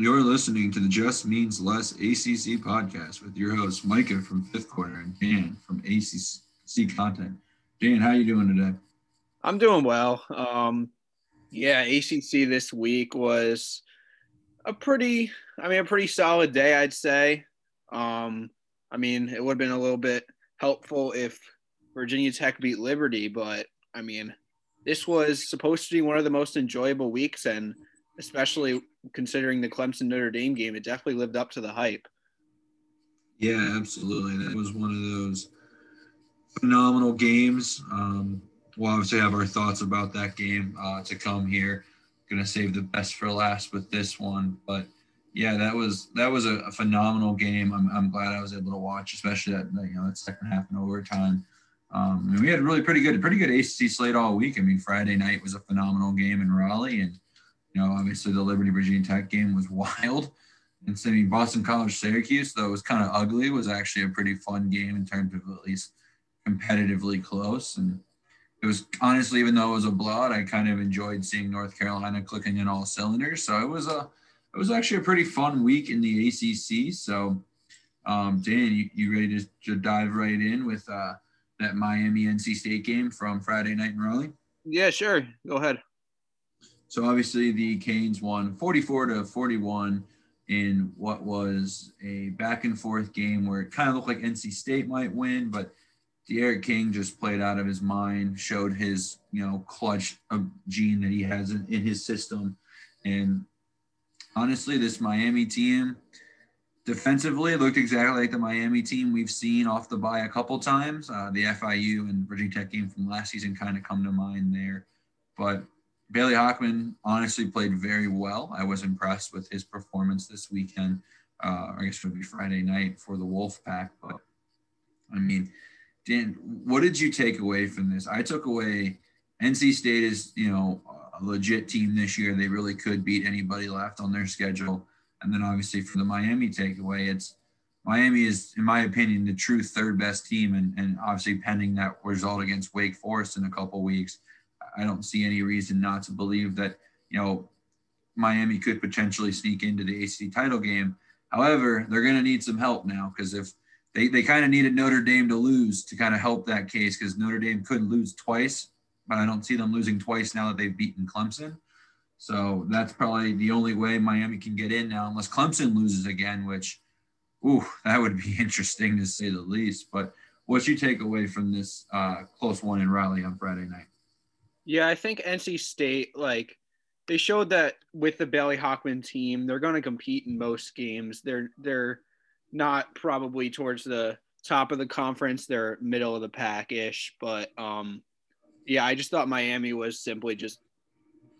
You're listening to the Just Means Less ACC podcast with your host Micah from Fifth Quarter and Dan from ACC Content. Dan, how you doing today? I'm doing well. Um, yeah, ACC this week was a pretty, I mean, a pretty solid day, I'd say. Um, I mean, it would have been a little bit helpful if Virginia Tech beat Liberty, but I mean, this was supposed to be one of the most enjoyable weeks, and especially considering the Clemson Notre Dame game, it definitely lived up to the hype. Yeah, absolutely. That was one of those phenomenal games. Um, we'll obviously have our thoughts about that game uh, to come here. Going to save the best for last with this one, but yeah, that was that was a, a phenomenal game. I'm, I'm glad I was able to watch, especially that you know that second half in overtime. Um, we had really pretty good, pretty good ACC slate all week. I mean, Friday night was a phenomenal game in Raleigh, and you know, obviously the Liberty Virginia Tech game was wild. And mean, Boston College Syracuse, though it was kind of ugly, was actually a pretty fun game in terms of at least competitively close. And it was honestly, even though it was a blowout, I kind of enjoyed seeing North Carolina clicking in all cylinders. So it was a, it was actually a pretty fun week in the ACC. So, um, Dan, you, you ready to, to dive right in with uh, that Miami NC State game from Friday night in Raleigh? Yeah, sure. Go ahead. So obviously the Canes won 44 to 41 in what was a back and forth game where it kind of looked like NC State might win, but D'Eriq King just played out of his mind, showed his, you know, clutch gene that he has in, in his system. And honestly, this Miami team defensively looked exactly like the Miami team we've seen off the bye a couple times. Uh, the FIU and Virginia Tech game from last season kind of come to mind there. But Bailey Hockman honestly played very well. I was impressed with his performance this weekend. Uh, I guess it would be Friday night for the Wolf Pack. But I mean, Dan, what did you take away from this? I took away NC State is, you know, a legit team this year. They really could beat anybody left on their schedule. And then obviously for the Miami takeaway, it's Miami is, in my opinion, the true third best team. And, and obviously pending that result against Wake Forest in a couple weeks I don't see any reason not to believe that, you know, Miami could potentially sneak into the ACC title game. However, they're going to need some help now because if they, they kind of needed Notre Dame to lose to kind of help that case because Notre Dame couldn't lose twice, but I don't see them losing twice now that they've beaten Clemson. So that's probably the only way Miami can get in now, unless Clemson loses again, which, ooh, that would be interesting to say the least. But what's your take away from this uh, close one in Raleigh on Friday night? Yeah, I think NC State like they showed that with the Bailey Hockman team, they're going to compete in most games. They're they're not probably towards the top of the conference. They're middle of the pack ish, but um, yeah, I just thought Miami was simply just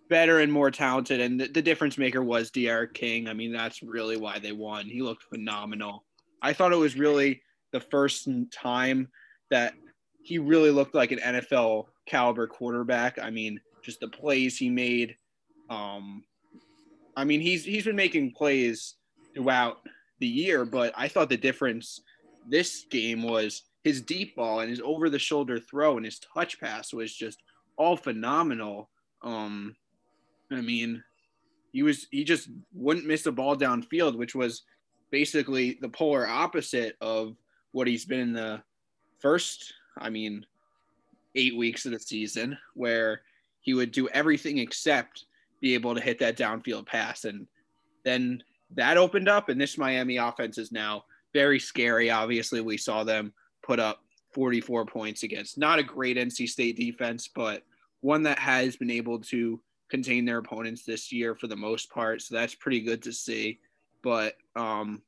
better and more talented, and the, the difference maker was D'Eriq King. I mean, that's really why they won. He looked phenomenal. I thought it was really the first time that he really looked like an NFL caliber quarterback. I mean, just the plays he made. Um, I mean, he's he's been making plays throughout the year, but I thought the difference this game was his deep ball and his over the shoulder throw and his touch pass was just all phenomenal. Um, I mean, he was he just wouldn't miss a ball downfield, which was basically the polar opposite of what he's been in the first. I mean, eight weeks of the season where he would do everything except be able to hit that downfield pass. And then that opened up, and this Miami offense is now very scary. Obviously, we saw them put up 44 points against not a great NC State defense, but one that has been able to contain their opponents this year for the most part. So that's pretty good to see. But um,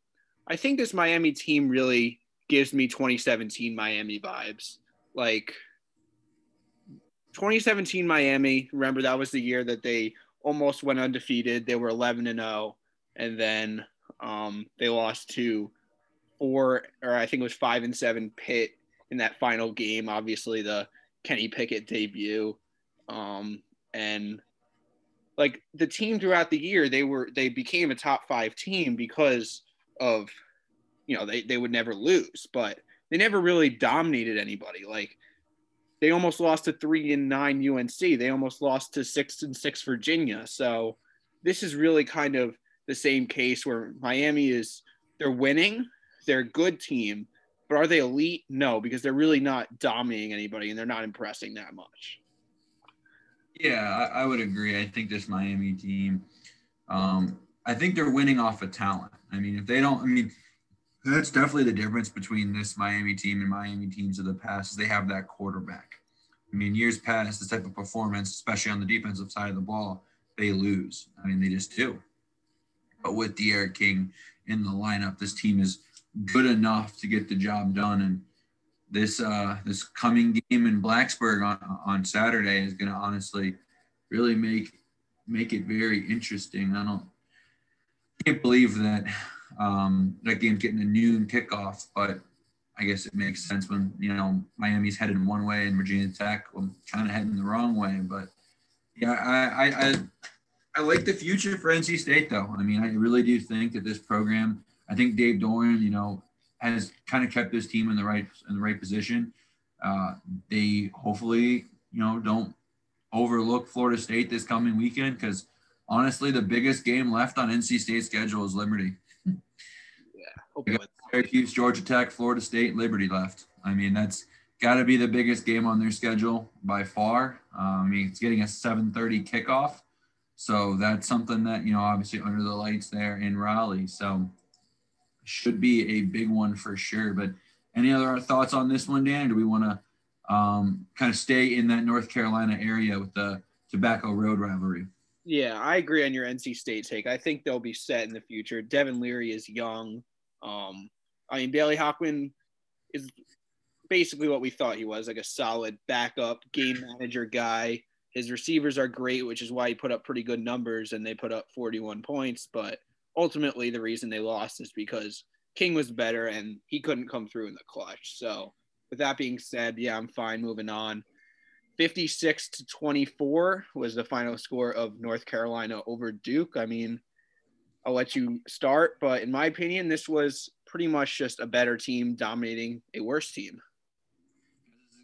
I think this Miami team really gives me 2017 Miami vibes. Like 2017 Miami, remember that was the year that they almost went undefeated. They were 11 and 0 and then um, they lost to four or I think it was 5 and 7 Pitt in that final game, obviously the Kenny Pickett debut. Um, and like the team throughout the year, they were they became a top 5 team because of you know, they they would never lose, but they never really dominated anybody. Like they almost lost to three and nine UNC. They almost lost to six and six Virginia. So this is really kind of the same case where Miami is they're winning, they're a good team, but are they elite? No, because they're really not dominating anybody and they're not impressing that much. Yeah, I, I would agree. I think this Miami team, um, I think they're winning off of talent. I mean, if they don't, I mean, that's definitely the difference between this Miami team and Miami teams of the past is they have that quarterback. I mean, years past, this type of performance, especially on the defensive side of the ball, they lose. I mean, they just do. But with D'Eriq King in the lineup, this team is good enough to get the job done. And this uh, this coming game in Blacksburg on, on Saturday is going to honestly really make make it very interesting. I don't can't believe that um, that game's getting a noon kickoff, but I guess it makes sense when you know Miami's headed one way and Virginia Tech well, kind of heading the wrong way. But yeah, I, I I I like the future for NC State though. I mean, I really do think that this program. I think Dave Doeren, you know, has kind of kept this team in the right in the right position. Uh, they hopefully, you know, don't overlook Florida State this coming weekend because honestly, the biggest game left on NC State's schedule is Liberty. Yeah, Syracuse, Georgia Tech, Florida State, Liberty left. I mean, that's got to be the biggest game on their schedule by far. Uh, I mean, it's getting a 7:30 kickoff, so that's something that you know, obviously under the lights there in Raleigh. So should be a big one for sure. But any other thoughts on this one, Dan? do we want to um, kind of stay in that North Carolina area with the Tobacco Road rivalry? Yeah, I agree on your NC State take. I think they'll be set in the future. Devin Leary is young. Um, I mean, Bailey Hockman is basically what we thought he was like a solid backup game manager guy. His receivers are great, which is why he put up pretty good numbers and they put up 41 points. But ultimately, the reason they lost is because King was better and he couldn't come through in the clutch. So, with that being said, yeah, I'm fine moving on. 56 to 24 was the final score of North Carolina over Duke. I mean, I'll let you start, but in my opinion, this was pretty much just a better team dominating a worse team.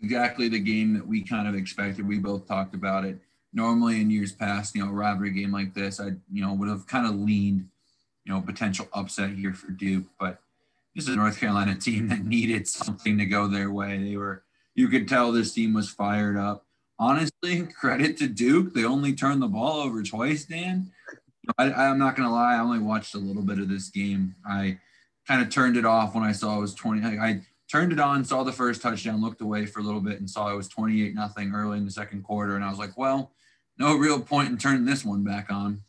Exactly the game that we kind of expected. We both talked about it. Normally in years past, you know, a rivalry game like this, I, you know, would have kind of leaned, you know, potential upset here for Duke, but this is a North Carolina team that needed something to go their way. They were you could tell this team was fired up. Honestly, credit to Duke. They only turned the ball over twice, Dan. I, am not to lie. I only watched a little bit of this game. I kind of turned it off when I saw it was 20. I, I turned it on, saw the first touchdown, looked away for a little bit, and saw it was 28 nothing early in the second quarter. And I was like, well, no real point in turning this one back on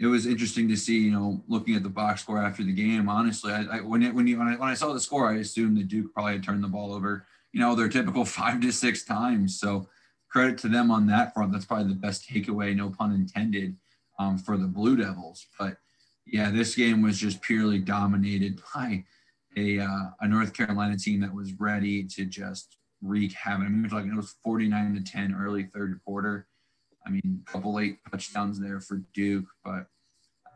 it was interesting to see, you know, looking at the box score after the game. Honestly, I, I when it, when you when I, when I saw the score, I assumed that Duke probably had turned the ball over, you know, their typical five to six times. So credit to them on that front. That's probably the best takeaway, no pun intended, um, for the Blue Devils. But yeah, this game was just purely dominated by a uh, a North Carolina team that was ready to just wreak havoc. I mean, it was 49 to 10 early third quarter I mean, a couple late touchdowns there for Duke, but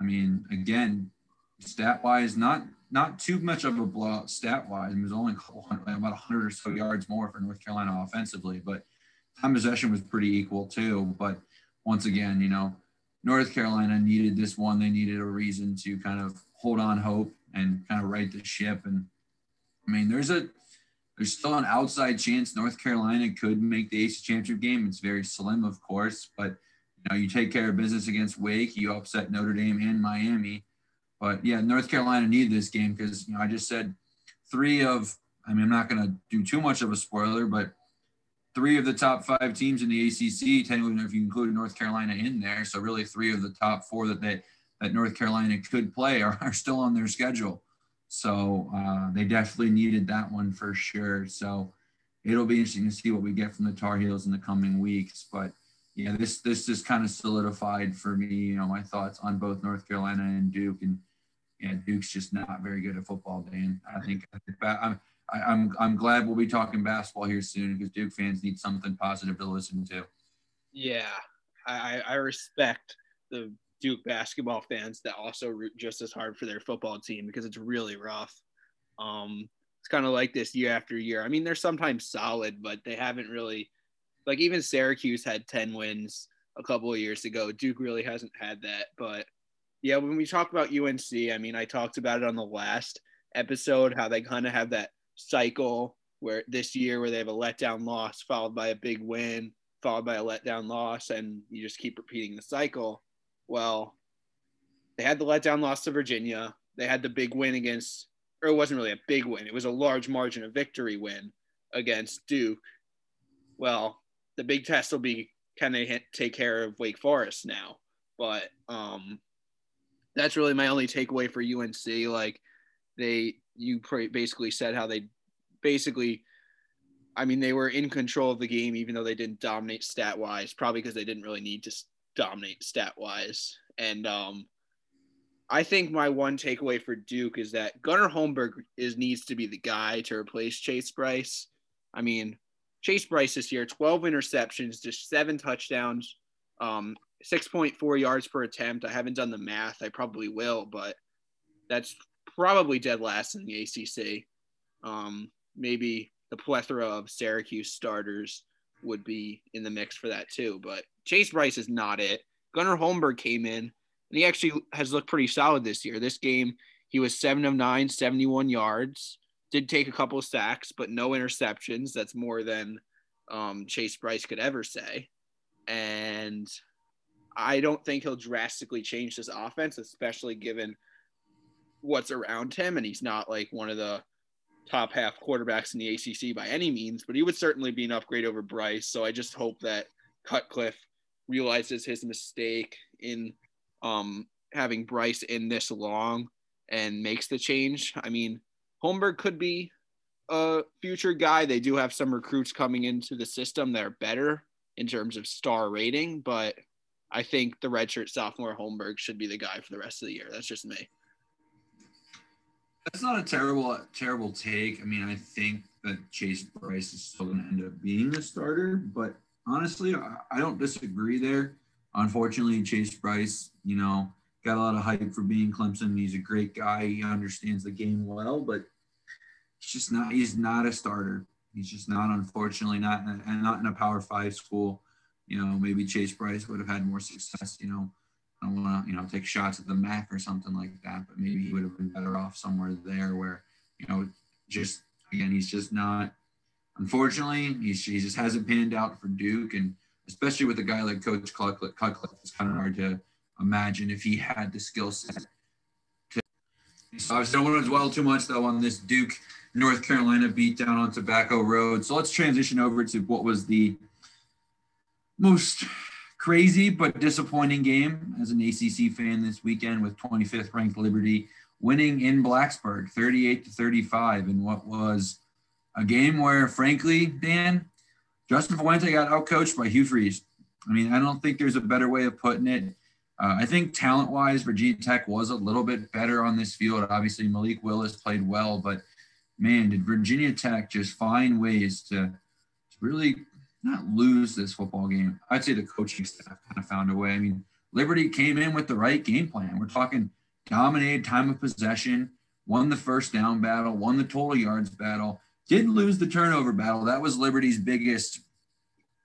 I mean, again, stat wise, not not too much of a blowout stat wise. It was only about 100 or so yards more for North Carolina offensively, but time possession was pretty equal too. But once again, you know, North Carolina needed this one. They needed a reason to kind of hold on hope and kind of right the ship. And I mean, there's a there's still an outside chance North Carolina could make the AC championship game. It's very slim, of course, but you know, you take care of business against Wake, you upset Notre Dame and Miami. But yeah, North Carolina needed this game because you know I just said three of I mean I'm not going to do too much of a spoiler, but three of the top five teams in the ACC, technically if you include North Carolina in there, so really three of the top four that they that North Carolina could play are, are still on their schedule. So uh, they definitely needed that one for sure. So it'll be interesting to see what we get from the Tar Heels in the coming weeks. But yeah, this this just kind of solidified for me. You know, my thoughts on both North Carolina and Duke, and yeah, Duke's just not very good at football. Dan, I think I'm I'm I'm glad we'll be talking basketball here soon because Duke fans need something positive to listen to. Yeah, I I respect the Duke basketball fans that also root just as hard for their football team because it's really rough. Um, it's kind of like this year after year. I mean, they're sometimes solid, but they haven't really, like even Syracuse had 10 wins a couple of years ago. Duke really hasn't had that, but Yeah, when we talk about UNC, I mean, I talked about it on the last episode how they kind of have that cycle where this year where they have a letdown loss followed by a big win, followed by a letdown loss, and you just keep repeating the cycle. Well, they had the letdown loss to Virginia. They had the big win against, or it wasn't really a big win. It was a large margin of victory win against Duke. Well, the big test will be can they take care of Wake Forest now? But um, that's really my only takeaway for UNC. Like they, you basically said how they basically, I mean, they were in control of the game even though they didn't dominate stat wise, probably because they didn't really need to dominate stat wise. And um, I think my one takeaway for Duke is that Gunnar Holmberg is needs to be the guy to replace Chase Brice. I mean, Chase Brice this year, 12 interceptions, just seven touchdowns, um, 6.4 yards per attempt. I haven't done the math. I probably will, but that's probably dead last in the ACC. Um, maybe the plethora of Syracuse starters would be in the mix for that too. But Chase Brice is not it. Gunnar Holmberg came in and he actually has looked pretty solid this year. This game, he was seven of nine, 71 yards, did take a couple of sacks, but no interceptions. That's more than um, Chase Brice could ever say. And I don't think he'll drastically change this offense, especially given what's around him. And he's not like one of the top half quarterbacks in the ACC by any means, but he would certainly be an upgrade over Brice. So I just hope that Cutcliffe realizes his mistake in um, having Brice in this long and makes the change. I mean, Holmberg could be a future guy. They do have some recruits coming into the system that are better in terms of star rating, but I think the redshirt sophomore Holmberg should be the guy for the rest of the year. That's just me. That's not a terrible terrible take. I mean, I think that Chase Brice is still going to end up being the starter, but honestly, I don't disagree there. Unfortunately, Chase Brice, you know, got a lot of hype for being Clemson. He's a great guy. He understands the game well, but he's just not he's not a starter. He's just not, unfortunately, not and not in a Power Five school. You know, maybe Chase Brice would have had more success. You know, I don't want to you know take shots at the MAC or something like that, but maybe he would have been better off somewhere there where you know just again he's just not. Unfortunately, he's, he just hasn't panned out for Duke, and especially with a guy like Coach Cutcliffe, it's kind of hard to imagine if he had the skill set. So I don't want to dwell too much though on this Duke North Carolina beat down on Tobacco Road. So let's transition over to what was the most crazy but disappointing game as an ACC fan this weekend with 25th ranked Liberty winning in Blacksburg 38 to 35 in what was a game where frankly, Dan, Justin Fuente got outcoached by Hugh Freeze. I mean, I don't think there's a better way of putting it. Uh, I think talent wise, Virginia Tech was a little bit better on this field. Obviously, Malik Willis played well, but man, did Virginia Tech just find ways to, to really not lose this football game? I'd say the coaching staff kind of found a way. I mean, Liberty came in with the right game plan. We're talking dominated time of possession, won the first down battle, won the total yards battle, didn't lose the turnover battle. That was Liberty's biggest,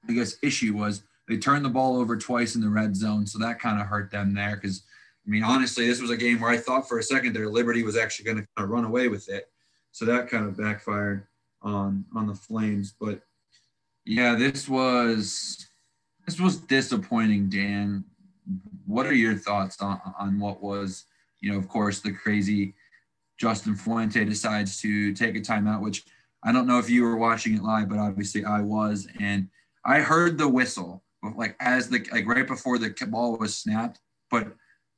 I guess, issue was they turned the ball over twice in the red zone. So that kind of hurt them there because, I mean, honestly, this was a game where I thought for a second there Liberty was actually going to kind of run away with it. So that kind of backfired on on the Flames. But yeah, this was this was disappointing, Dan. What are your thoughts on, on what was, you know, of course, the crazy Justin Fuente decides to take a timeout, which I don't know if you were watching it live, but obviously I was, and I heard the whistle like as the like right before the ball was snapped, but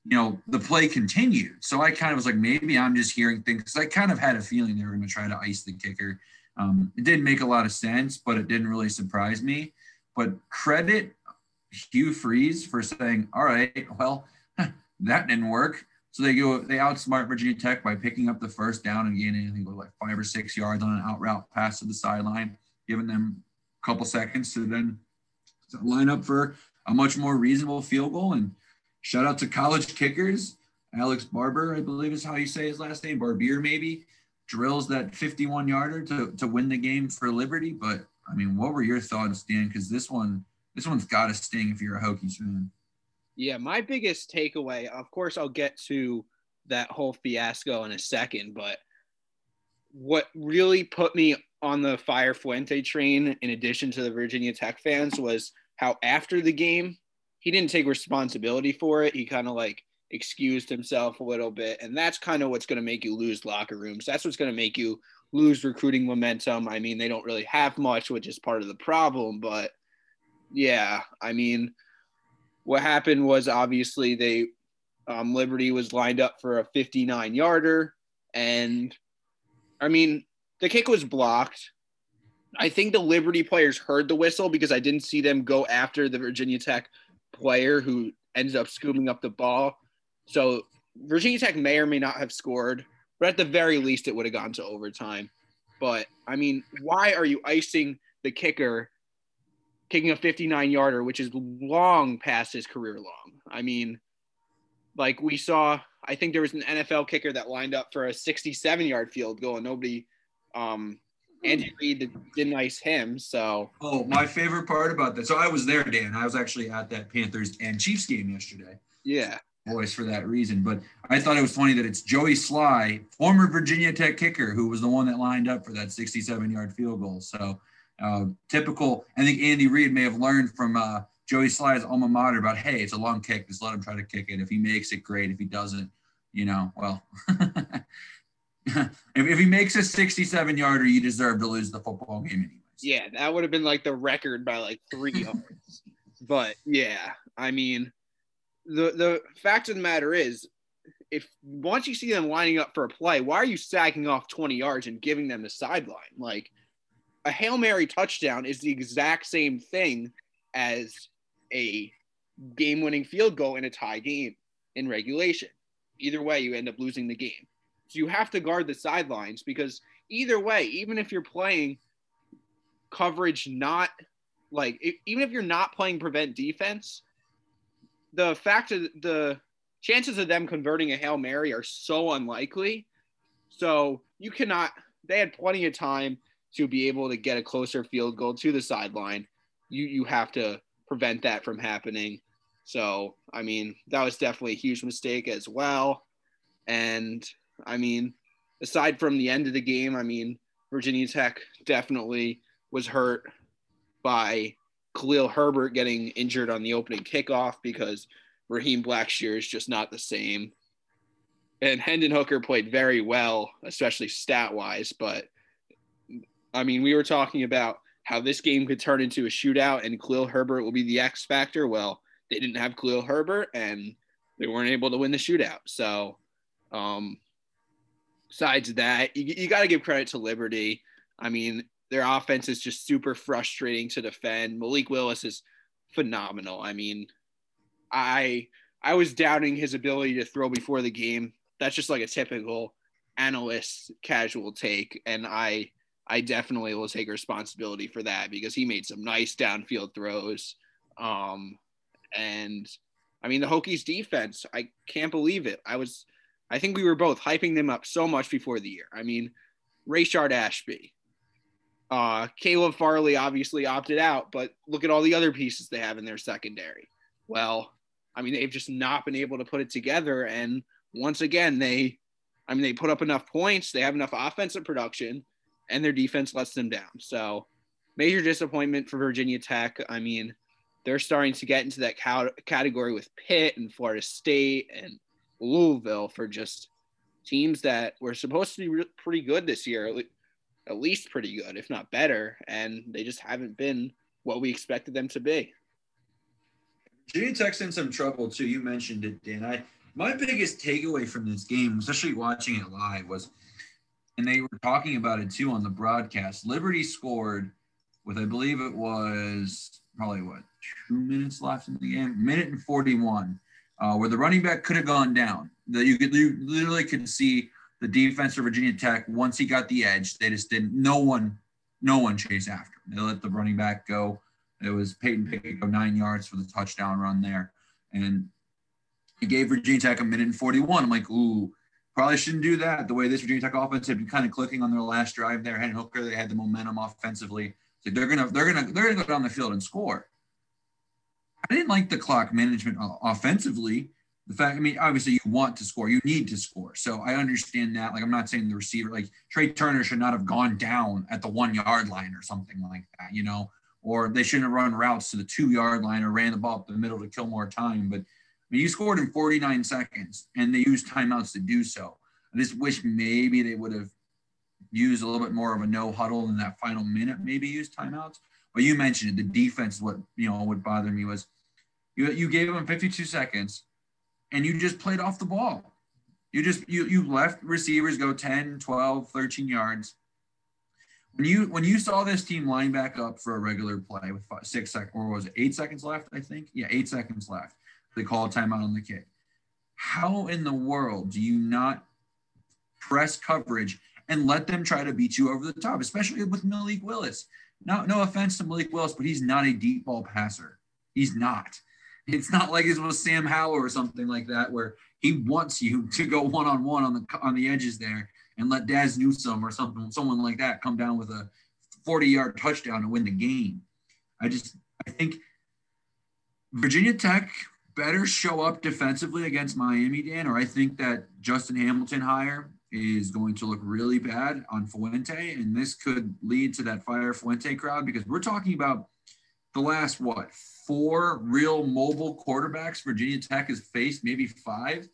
you know, the play continued. So I kind of was like, maybe I'm just hearing things. I kind of had a feeling they were going to try to ice the kicker. Um, it didn't make a lot of sense, but it didn't really surprise me. But credit Hugh Freeze for saying, all right, well, that didn't work. So they go, they outsmart Virginia Tech by picking up the first down and gaining, I think, like five or six yards on an out route pass to the sideline, giving them a couple seconds to then line up for a much more reasonable field goal. And Shout out to college kickers. Alex Barber, I believe is how you say his last name, Barbier maybe, drills that 51 yarder to, to win the game for Liberty. But I mean, what were your thoughts, Dan? Because this one, this one's got to sting if you're a Hokies fan. Yeah, my biggest takeaway, of course, I'll get to that whole fiasco in a second, but what really put me on the Fire Fuente train, in addition to the Virginia Tech fans, was how after the game, he didn't take responsibility for it. He kind of like excused himself a little bit. And that's kind of what's going to make you lose locker rooms. That's what's going to make you lose recruiting momentum. I mean, they don't really have much, which is part of the problem. But yeah, I mean, what happened was obviously they, um, Liberty was lined up for a 59 yarder. And I mean, the kick was blocked. I think the Liberty players heard the whistle because I didn't see them go after the Virginia Tech player who ended up scooping up the ball. So Virginia Tech may or may not have scored, but at the very least, it would have gone to overtime. But I mean, why are you icing the kicker kicking a 59 yarder, which is long past his career long? I mean, like we saw, I think there was an NFL kicker that lined up for a 67 yard field goal and nobody, um, Andy Reid didn't ice him. So, oh, my favorite part about that. So I was there, Dan. I was actually at that Panthers and Chiefs game yesterday. Yeah voice for that reason. But I thought it was funny that it's Joey Slye, former Virginia Tech kicker, who was the one that lined up for that 67 yard field goal. So uh, typical. I think Andy Reid may have learned from uh, Joey Slye's alma mater about, hey, it's a long kick. Just let him try to kick it. If he makes it, great. If he doesn't, you know, well. if, if he makes a 67 yarder, you deserve to lose the football game anyways. Yeah, that would have been like the record by like three yards. but yeah, I mean, the the fact of the matter is, if once you see them lining up for a play, why are you sagging off 20 yards and giving them the sideline? Like a Hail Mary touchdown is the exact same thing as a game winning field goal in a tie game in regulation. Either way, you end up losing the game. So you have to guard the sidelines because either way, even if you're playing coverage, not like even if you're not playing prevent defense, the fact of the chances of them converting a Hail Mary are so unlikely. So you cannot, they had plenty of time to be able to get a closer field goal to the sideline. You, you have to prevent that from happening. So, I mean, that was definitely a huge mistake as well. And I mean, aside from the end of the game, I mean, Virginia Tech definitely was hurt by Khalil Herbert getting injured on the opening kickoff because Raheem Blackshear is just not the same. And Hendon Hooker played very well, especially stat wise. But I mean, we were talking about how this game could turn into a shootout and Khalil Herbert will be the X factor. Well, they didn't have Khalil Herbert and they weren't able to win the shootout. So, um, besides that, you, you got to give credit to Liberty. I mean, their offense is just super frustrating to defend. Malik Willis is phenomenal. I mean, I I was doubting his ability to throw before the game. That's just like a typical analyst casual take, and I I definitely will take responsibility for that because he made some nice downfield throws. Um, and I mean the Hokies defense, I can't believe it. I was I think we were both hyping them up so much before the year. I mean, Rayshard Ashby, uh, Caleb Farley obviously opted out, but look at all the other pieces they have in their secondary. Well, I mean, they've just not been able to put it together. And once again, they, I mean, they put up enough points, they have enough offensive production, and their defense lets them down. So, major disappointment for Virginia Tech. I mean, they're starting to get into that category with Pitt and Florida State and Louisville for just teams that were supposed to be pretty good this year at least pretty good, if not better, and they just haven't been what we expected them to be. Virginia Tech's in some trouble too. You mentioned it, Dan. I my biggest takeaway from this game, especially watching it live, was, and they were talking about it too on the broadcast. Liberty scored with, I believe it was probably what two minutes left in the game, minute and forty-one, uh, where the running back could have gone down. That you could you literally could see the defense of Virginia Tech, once he got the edge, they just didn't. No one, no one chased after him. They let the running back go. It was Peyton Pickett go nine yards for the touchdown run there, and he gave Virginia Tech a minute and 41. I'm like, ooh, probably shouldn't do that. The way this Virginia Tech offense had been kind of clicking on their last drive there, Hendon Hooker, they had the momentum offensively. So they're gonna, they're gonna, they're gonna go down the field and score. I didn't like the clock management offensively. The fact, I mean, obviously you want to score, you need to score. So I understand that. Like, I'm not saying the receiver, like Trey Turner should not have gone down at the one yard line or something like that, you know, or they shouldn't have run routes to the two yard line or ran the ball up the middle to kill more time. But I mean, you scored in 49 seconds and they used timeouts to do so. I just wish maybe they would have used a little bit more of a no huddle in that final minute, maybe use timeouts. But you mentioned it, the defense, what, you know, what bothered me was you, you gave them 52 seconds and you just played off the ball. You just, you, you left receivers go 10, 12, 13 yards. When you, when you saw this team line back up for a regular play with five, six seconds, or was it eight seconds left? I think. Yeah. Eight seconds left. They call timeout on the kick. How in the world do you not press coverage and let them try to beat you over the top, especially with Malik Willis. No, no offense to Malik Willis, but he's not a deep ball passer. He's not. It's not like it was Sam Howell or something like that, where he wants you to go one on one on the on the edges there and let Dazz Newsome or something, someone like that, come down with a 40 yard touchdown to win the game. I just I think Virginia Tech better show up defensively against Miami, Dan, or I think that Justin Hamilton hire is going to look really bad on Fuente, and this could lead to that fire Fuente crowd because we're talking about the last what four real mobile quarterbacks Virginia Tech has faced, maybe five,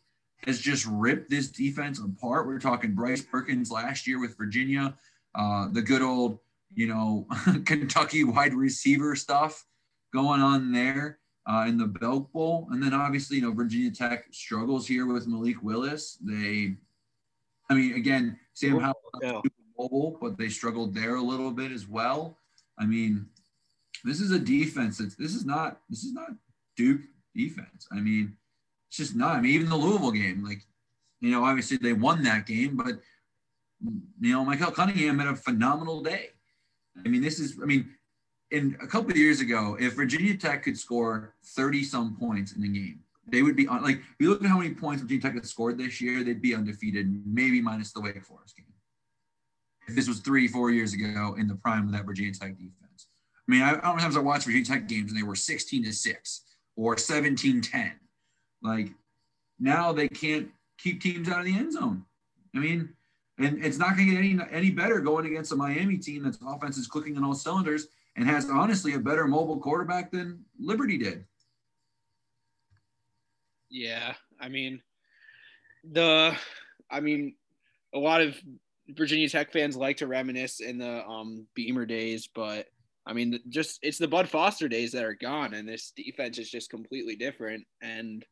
has just ripped this defense apart. We're talking Bryce Perkins last year with Virginia, uh, the good old you know Kentucky wide receiver stuff going on there. Uh, in the Belk Bowl. And then obviously, you know, Virginia Tech struggles here with Malik Willis. They I mean, again, Sam Howell mobile, but they struggled there a little bit as well. I mean, this is a defense that's this is not this is not Duke defense. I mean, it's just not. I mean, even the Louisville game, like, you know, obviously they won that game, but you know, Michael Cunningham had a phenomenal day. I mean, this is, I mean, in a couple of years ago, if Virginia Tech could score 30 some points in the game, they would be on like if you look at how many points Virginia Tech has scored this year, they'd be undefeated, maybe minus the Wake Forest game. If this was three, four years ago in the prime of that Virginia Tech defense. I mean, I, how many times I watched Virginia Tech games and they were 16 to 6 or 17 10. Like now they can't keep teams out of the end zone. I mean, and it's not going to get any any better going against a Miami team that's offense is clicking on all cylinders and has honestly a better mobile quarterback than Liberty did. Yeah, I mean, the, I mean, a lot of Virginia Tech fans like to reminisce in the um, Beamer days, but I mean, just it's the Bud Foster days that are gone, and this defense is just completely different. And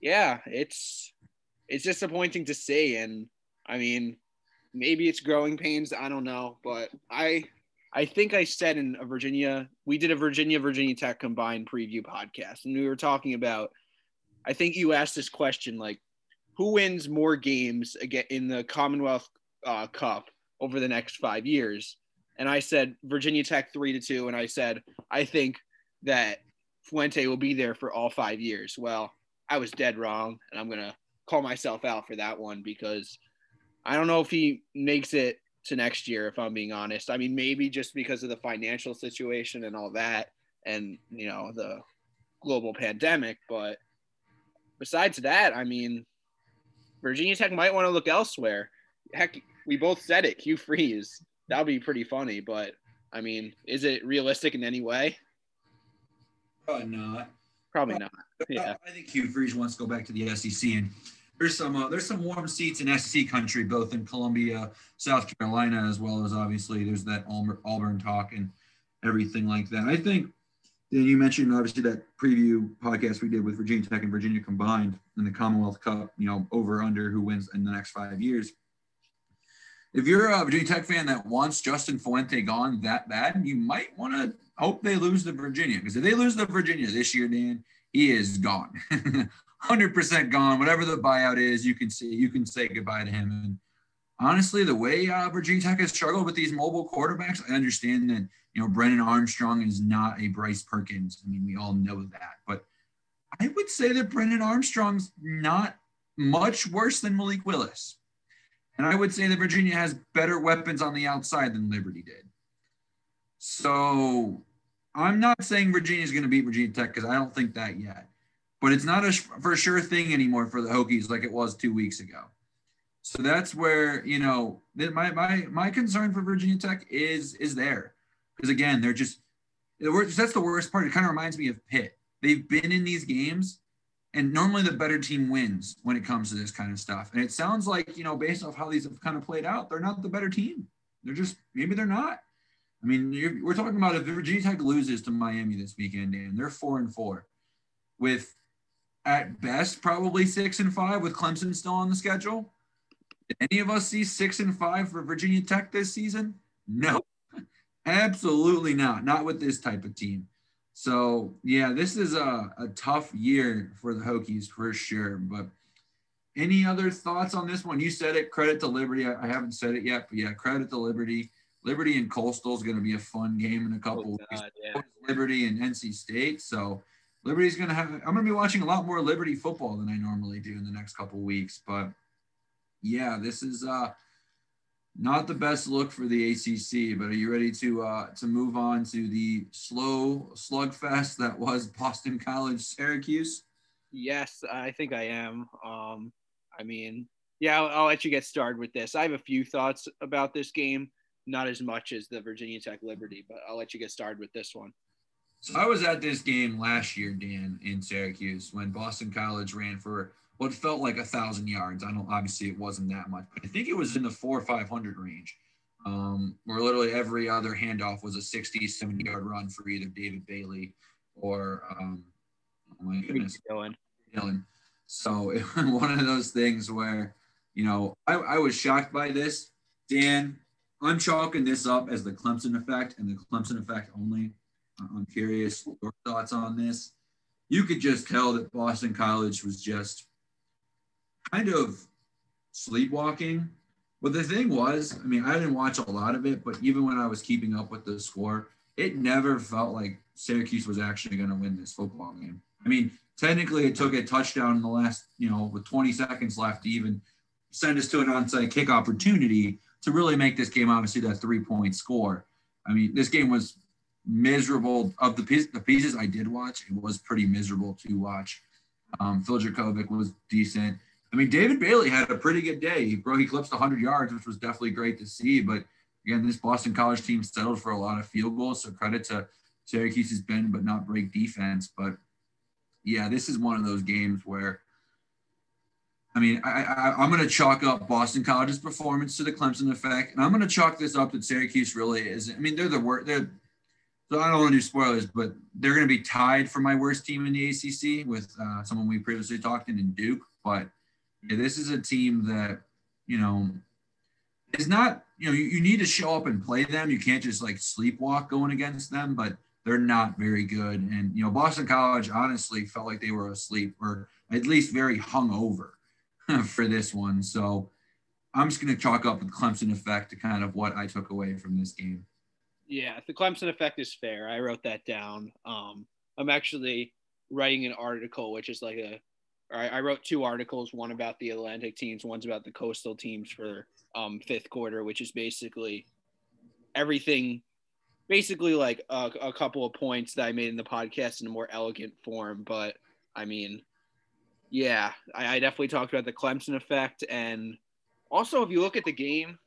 yeah, it's it's disappointing to see. And I mean, maybe it's growing pains. I don't know, but I I think I said in a Virginia, we did a Virginia Virginia Tech combined preview podcast, and we were talking about I think you asked this question like, who wins more games again in the Commonwealth uh, Cup over the next five years? And I said Virginia Tech three to two, and I said I think that Fuente will be there for all five years. Well, I was dead wrong, and I'm gonna call myself out for that one because I don't know if he makes it to next year. If I'm being honest, I mean maybe just because of the financial situation and all that, and you know the global pandemic, but besides that, I mean, Virginia Tech might want to look elsewhere. Heck, we both said it. Hugh Freeze. That would be pretty funny, but I mean, is it realistic in any way? Probably not. Probably not. Yeah. I think Hugh Freeze wants to go back to the SEC, and there's some uh, there's some warm seats in SEC country, both in Columbia, South Carolina, as well as obviously there's that Auburn talk and everything like that. I think then you mentioned obviously that preview podcast we did with Virginia Tech and Virginia combined in the Commonwealth Cup, you know, over under who wins in the next five years. If you're a Virginia Tech fan that wants Justin Fuente gone that bad, you might want to hope they lose the Virginia because if they lose the Virginia this year, Dan, he is gone, hundred percent gone. Whatever the buyout is, you can see you can say goodbye to him. And honestly, the way uh, Virginia Tech has struggled with these mobile quarterbacks, I understand that you know, Brennan Armstrong is not a Bryce Perkins. I mean, we all know that. But I would say that Brennan Armstrong's not much worse than Malik Willis. And I would say that Virginia has better weapons on the outside than Liberty did. So I'm not saying Virginia is going to beat Virginia Tech because I don't think that yet. But it's not a for sure thing anymore for the Hokies like it was two weeks ago. So that's where you know my my my concern for Virginia Tech is is there because again they're just that's the worst part. It kind of reminds me of Pitt. They've been in these games, and normally the better team wins when it comes to this kind of stuff. And it sounds like you know based off how these have kind of played out, they're not the better team. They're just maybe they're not. I mean, we're talking about if Virginia Tech loses to Miami this weekend, and they're four and four, with at best probably six and five with Clemson still on the schedule. Did any of us see six and five for Virginia Tech this season? No, absolutely not. Not with this type of team. So yeah, this is a, a tough year for the Hokies for sure. But any other thoughts on this one? You said it. Credit to Liberty. I, I haven't said it yet, but yeah, credit to Liberty. Liberty and Coastal is going to be a fun game in a couple oh, God, weeks. Yeah. Liberty and NC State. So Liberty's going to have. I'm going to be watching a lot more Liberty football than I normally do in the next couple weeks. But yeah, this is uh, not the best look for the ACC. But are you ready to uh, to move on to the slow slugfest that was Boston College Syracuse? Yes, I think I am. Um, I mean, yeah, I'll, I'll let you get started with this. I have a few thoughts about this game not as much as the Virginia Tech Liberty, but I'll let you get started with this one. So I was at this game last year, Dan, in Syracuse when Boston College ran for what felt like a thousand yards. I don't obviously it wasn't that much, but I think it was in the four or five hundred range. Um, where literally every other handoff was a 60, 70 yard run for either David Bailey or um, oh my goodness, Dylan. Dylan. So it was one of those things where, you know, I, I was shocked by this. Dan, I'm chalking this up as the Clemson effect and the Clemson effect only. I'm curious your thoughts on this. You could just tell that Boston College was just kind of sleepwalking. But the thing was, I mean, I didn't watch a lot of it, but even when I was keeping up with the score, it never felt like Syracuse was actually going to win this football game. I mean, technically, it took a touchdown in the last, you know, with 20 seconds left to even send us to an onside kick opportunity to really make this game obviously that three point score. I mean, this game was miserable. Of the, piece, the pieces I did watch, it was pretty miserable to watch. Um, Phil Jurkovec was decent. I mean, David Bailey had a pretty good day. He broke, he clipped 100 yards, which was definitely great to see. But again, this Boston College team settled for a lot of field goals. So credit to Syracuse's bend but not break defense. But yeah, this is one of those games where I mean, I, am going to chalk up Boston College's performance to the Clemson effect, and I'm going to chalk this up that Syracuse really is. I mean, they're the worst. They're so I don't want to do spoilers, but they're going to be tied for my worst team in the ACC with uh, someone we previously talked in, in Duke. But this is a team that you know is not. You know, you, you need to show up and play them. You can't just like sleepwalk going against them, but they're not very good. And you know, Boston College honestly felt like they were asleep or at least very hungover for this one. So I'm just going to chalk up the Clemson effect to kind of what I took away from this game. Yeah, the Clemson effect is fair. I wrote that down. Um, I'm actually writing an article, which is like a, I wrote two articles, one about the Atlantic teams, one's about the coastal teams for um, fifth quarter, which is basically everything, basically like a, a couple of points that I made in the podcast in a more elegant form. But I mean, yeah, I, I definitely talked about the Clemson effect. And also, if you look at the game,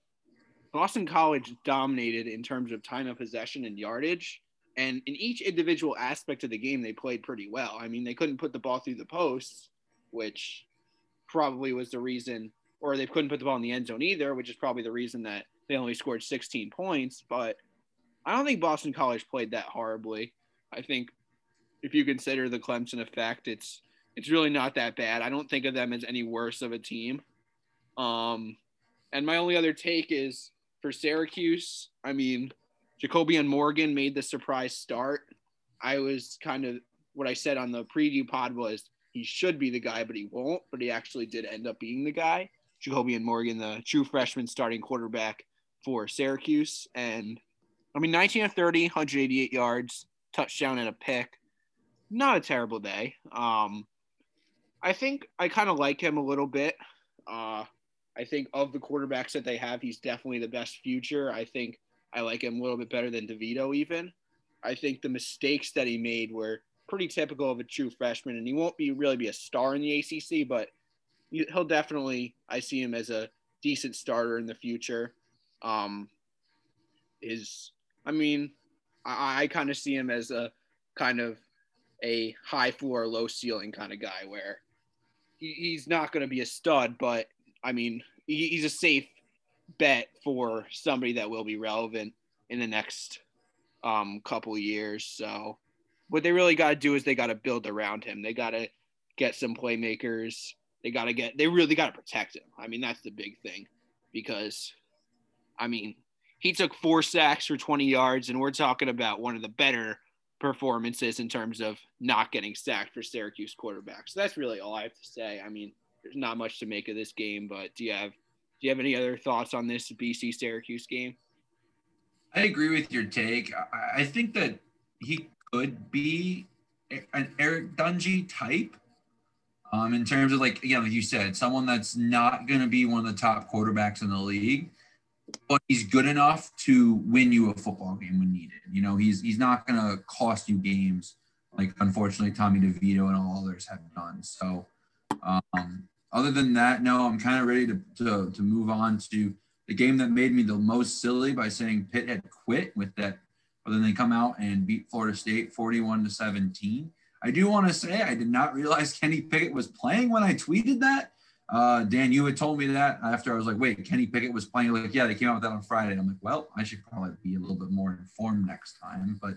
Boston College dominated in terms of time of possession and yardage. And in each individual aspect of the game, they played pretty well. I mean, they couldn't put the ball through the posts, which probably was the reason, or they couldn't put the ball in the end zone either, which is probably the reason that they only scored 16 points. But I don't think Boston College played that horribly. I think if you consider the Clemson effect, it's it's really not that bad. I don't think of them as any worse of a team. Um, and my only other take is for Syracuse. I mean, JaCobian Morgan made the surprise start. I was kind of what I said on the preview pod was he should be the guy, but he won't. But he actually did end up being the guy. JaCobian Morgan, the true freshman starting quarterback for Syracuse. And I mean, 19 of 30, 188 yards, touchdown and a pick. Not a terrible day. Um, I think I kind of like him a little bit. Uh, I think of the quarterbacks that they have, he's definitely the best future. I think I like him a little bit better than DeVito even. I think the mistakes that he made were pretty typical of a true freshman, and he won't be really be a star in the ACC, but he'll definitely. I see him as a decent starter in the future. Um, is I mean, I, I kind of see him as a kind of a high floor, low ceiling kind of guy where he, he's not going to be a stud, but I mean, he, he's a safe bet for somebody that will be relevant in the next um, couple years. So what they really got to do is they got to build around him. They got to get some playmakers. They got to get, they really got to protect him. I mean, that's the big thing because, I mean, he took four sacks for 20 yards, and we're talking about one of the better performances in terms of not getting sacked for Syracuse quarterbacks. So that's really all I have to say. I mean, there's not much to make of this game, but do you have do you have any other thoughts on this BC Syracuse game? I agree with your take. I think that he could be an Eric Dungey type. Um, in terms of like again, like you said, someone that's not going to be one of the top quarterbacks in the league, but he's good enough to win you a football game when needed. You know, he's he's not going to cost you games like unfortunately Tommy DeVito and all others have done. So, um, other than that, no, I'm kind of ready to, to to move on to the game that made me the most silly by saying Pitt had quit with that, but then they come out and beat Florida State 41 to 17. I do want to say I did not realize Kenny Pickett was playing when I tweeted that. Uh, Dan, you had told me that after I was like, wait, Kenny Pickett was playing. Like, yeah, they came out with that on Friday. I'm like, well, I should probably be a little bit more informed next time. But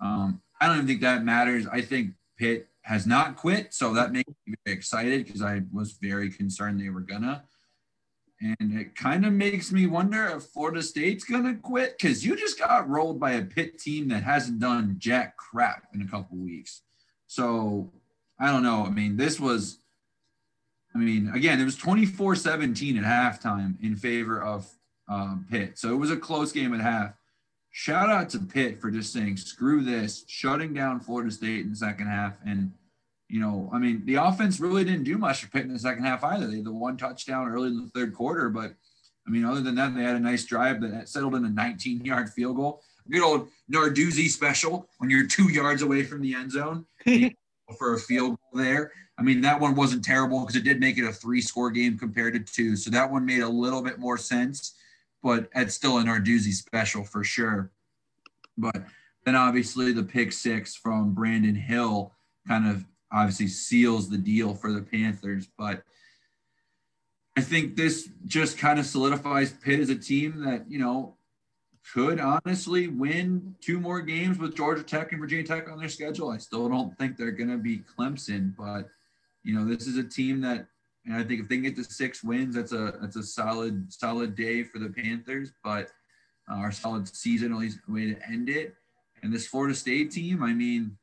um, I don't even think that matters. I think Pitt has not quit. So that makes me very excited because I was very concerned they were gonna. And it kind of makes me wonder if Florida State's gonna quit because you just got rolled by a Pitt team that hasn't done jack crap in a couple weeks. So I don't know. I mean, this was I mean, again, it was 24 17 at halftime in favor of um, Pitt. So it was a close game at half. Shout out to Pitt for just saying, screw this, shutting down Florida State in the second half. And, you know, I mean, the offense really didn't do much for Pitt in the second half either. They had the one touchdown early in the third quarter. But, I mean, other than that, they had a nice drive that settled in a 19 yard field goal. Good old Narduzzi special when you're two yards away from the end zone for a field goal there. I mean, that one wasn't terrible because it did make it a three score game compared to two. So that one made a little bit more sense, but it's still an Narduzzi special for sure. But then obviously the pick six from Brandon Hill kind of obviously seals the deal for the Panthers. But I think this just kind of solidifies Pitt as a team that, you know, could honestly win two more games with Georgia Tech and Virginia Tech on their schedule. I still don't think they're going to be Clemson, but you know, this is a team that, and I think if they get to six wins, that's a that's a solid solid day for the Panthers. But uh, our solid season, at least way to end it. And this Florida State team, I mean,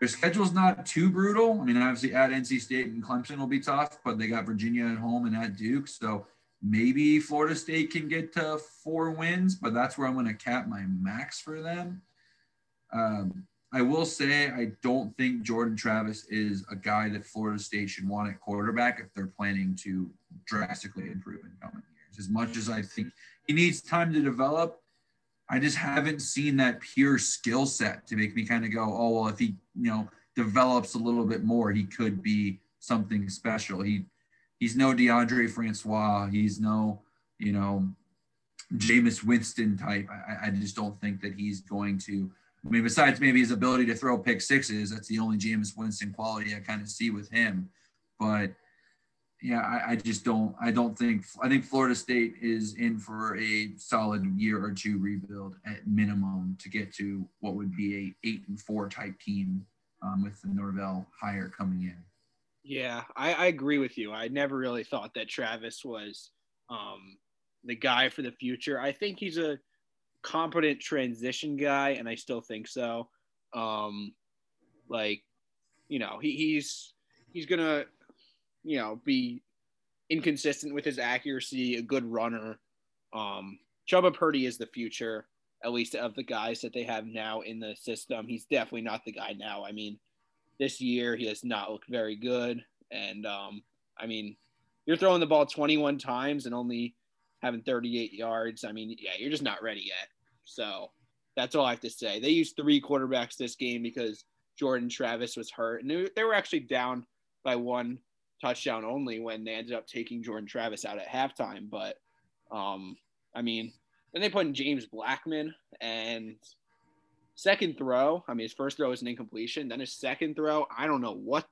their schedule's not too brutal. I mean, obviously at NC State and Clemson will be tough, but they got Virginia at home and at Duke, so maybe Florida State can get to four wins, but that's where I'm going to cap my max for them. Um, I will say I don't think Jordan Travis is a guy that Florida State should want at quarterback if they're planning to drastically improve in coming years. As much as I think he needs time to develop, I just haven't seen that pure skill set to make me kind of go, oh well, if he you know develops a little bit more, he could be something special. He he's no Deondre Francois. He's no you know Jameis Winston type. I, I just don't think that he's going to I mean, besides maybe his ability to throw pick sixes, that's the only Jameis Winston quality I kind of see with him. But yeah, I, I, just don't. I don't think. I think Florida State is in for a solid year or two rebuild at minimum to get to what would be a eight and four type team um, with the Norvell hire coming in. Yeah, I, I, agree with you. I never really thought that Travis was um, the guy for the future. I think he's a competent transition guy, and I still think so. Um, like, you know, he, he's he's gonna, you know, be inconsistent with his accuracy, a good runner. Um, Chubba Purdy is the future, at least of the guys that they have now in the system. He's definitely not the guy now. I mean, this year he has not looked very good, and um, I mean, you're throwing the ball 21 times and only having 38 yards. I mean, yeah, you're just not ready yet. So That's all I have to say. They used three quarterbacks this game because Jordan Travis was hurt, and they were actually down by one touchdown only when they ended up taking Jordan Travis out at halftime. But um, I mean, then they put in James Blackman and second throw. I mean, his first throw was an incompletion. Then his second throw, I don't know what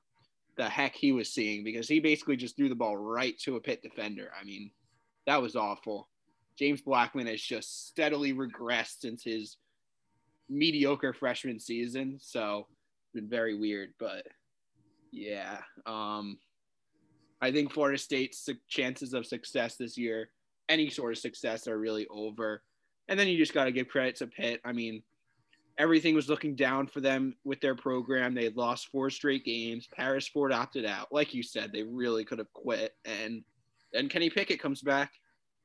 the heck he was seeing because he basically just threw the ball right to a Pitt defender. I mean, that was awful. James Blackman has just steadily regressed since his mediocre freshman season. So it's been very weird, but yeah. Um, I think Florida State's chances of success this year, any sort of success, are really over. And then you just got to give credit to Pitt. I mean, everything was looking down for them with their program. They lost four straight games. Paris Ford opted out. Like you said, they really could have quit. And then Kenny Pickett comes back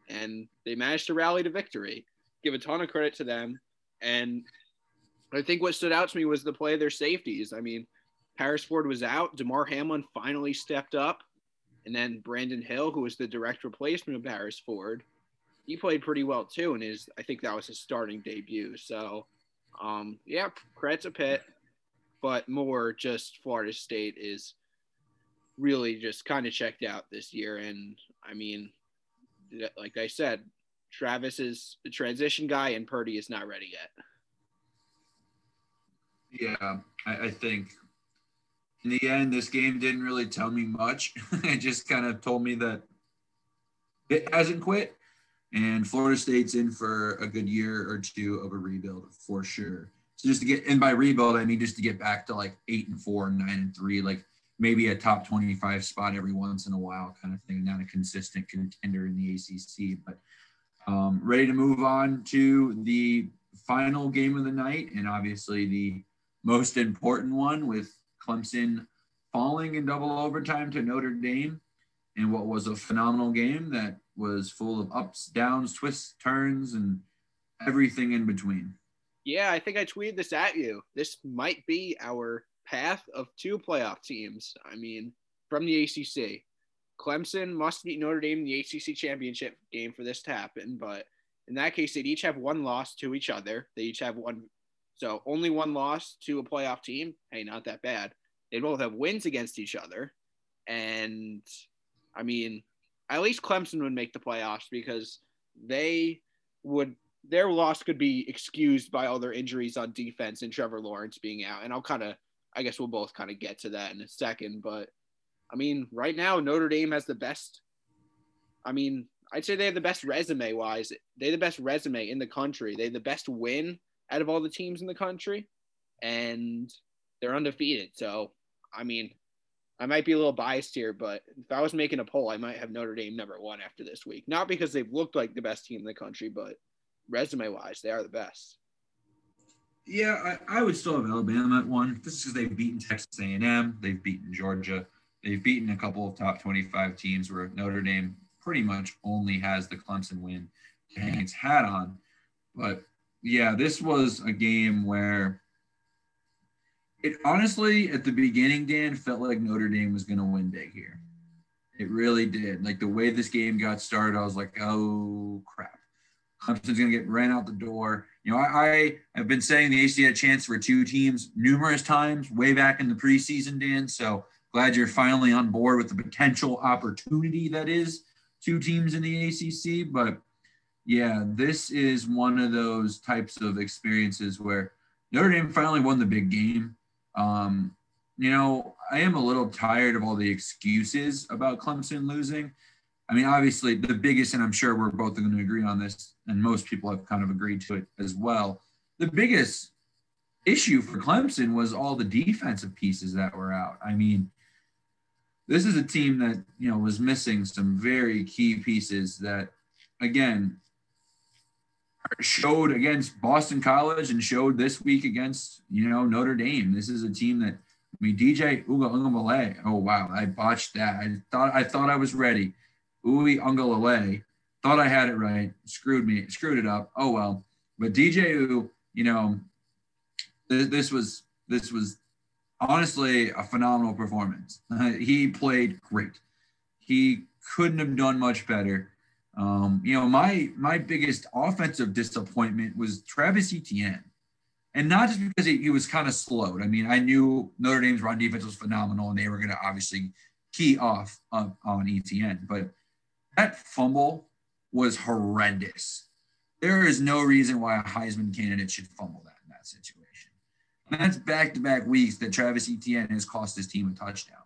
and they managed to rally to victory. Give a ton of credit to them. And I think what stood out to me was the play of their safeties. I mean, Paris Ford was out. Damar Hamlin finally stepped up. And then Brandon Hill, who was the direct replacement of Paris Ford, he played pretty well too. And his, I think that was his starting debut. So, um, yeah, credit to Pitt, but more just Florida State is really just kind of checked out this year. And I mean, like I said, Travis is the transition guy, and Purdy is not ready yet. Yeah, I, I think in the end, this game didn't really tell me much. it just kind of told me that it hasn't quit, and Florida State's in for a good year or two of a rebuild for sure. So just to get, and by rebuild, I mean just to get back to like eight and four, nine and three, like maybe a top 25 spot every once in a while kind of thing, not a consistent contender in the ACC. But um, ready to move on to the final game of the night, and obviously the most important one with Clemson falling in double overtime to Notre Dame in what was a phenomenal game that was full of ups, downs, twists, turns, and everything in between. Yeah, I think I tweeted this at you. This might be our path of two playoff teams. I mean, from the ACC. Clemson must beat Notre Dame in the ACC championship game for this to happen, but in that case, they'd each have one loss to each other. They each have one, so only one loss to a playoff team. Hey, not that bad. They both have wins against each other, and I mean, at least Clemson would make the playoffs because they would. Their loss could be excused by all their injuries on defense and Trevor Lawrence being out. And I'll kind of I guess we'll both kind of get to that in a second. But I mean, right now, Notre Dame has the best. I mean, I'd say they have the best resume wise. They have the best resume in the country. They have the best win out of all the teams in the country. And they're undefeated. So, I mean, I might be a little biased here, but if I was making a poll, I might have Notre Dame number one after this week. Not because they've looked like the best team in the country, but resume wise, they are the best. Yeah, I, I, would still have Alabama at one. This is because they've beaten Texas A&M, they've beaten Georgia, they've beaten a couple of top 25 teams where Notre Dame pretty much only has the Clemson win to hang its hat on. But yeah, this was a game where it honestly, at the beginning, Dan felt like Notre Dame was going to win big here. It really did. Like the way this game got started, I was like, oh crap. Clemson's going to get ran out the door. You know, I, I, have been saying the ACC had a chance for two teams numerous times way back in the preseason, Dan. So glad you're finally on board with the potential opportunity that is two teams in the ACC. But yeah, this is one of those types of experiences where Notre Dame finally won the big game. Um, you know, I am a little tired of all the excuses about Clemson losing. I mean, obviously, the biggest, and I'm sure we're both going to agree on this, and most people have kind of agreed to it as well. The biggest issue for Clemson was all the defensive pieces that were out. I mean, this is a team that, you know, was missing some very key pieces that, again, showed against Boston College and showed this week against, you know, Notre Dame. This is a team that, I mean, DJ Uiagalelei. Oh, wow. I botched that. I thought I thought I was ready Uiagalelei. Thought I had it right. Screwed me. Screwed it up. Oh well. But DJ U, you know, th- this was this was honestly a phenomenal performance. He played great. He couldn't have done much better. Um, you know, my my biggest offensive disappointment was Travis Etienne. And not just because he, he was kind of slowed. I mean, I knew Notre Dame's run defense was phenomenal and they were going to obviously key off on, on Etienne, but that fumble was horrendous. There is no reason why a Heisman candidate should fumble that in that situation. And that's back to back weeks that Travis Etienne has cost his team a touchdown.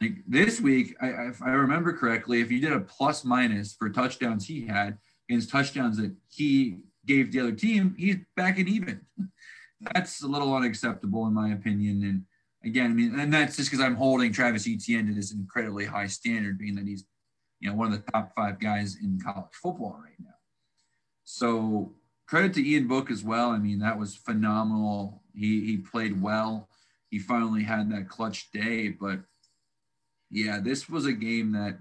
Like this week, I, if I remember correctly, if you did a plus minus for touchdowns he had against touchdowns that he gave the other team, he's back and even. That's a little unacceptable in my opinion. And again, I mean, and that's just because I'm holding Travis Etienne to this incredibly high standard, being that he's, you know, one of the top five guys in college football right now. So credit to Ian Book as well. I mean, that was phenomenal. He he played well. He finally had that clutch day, but yeah, this was a game that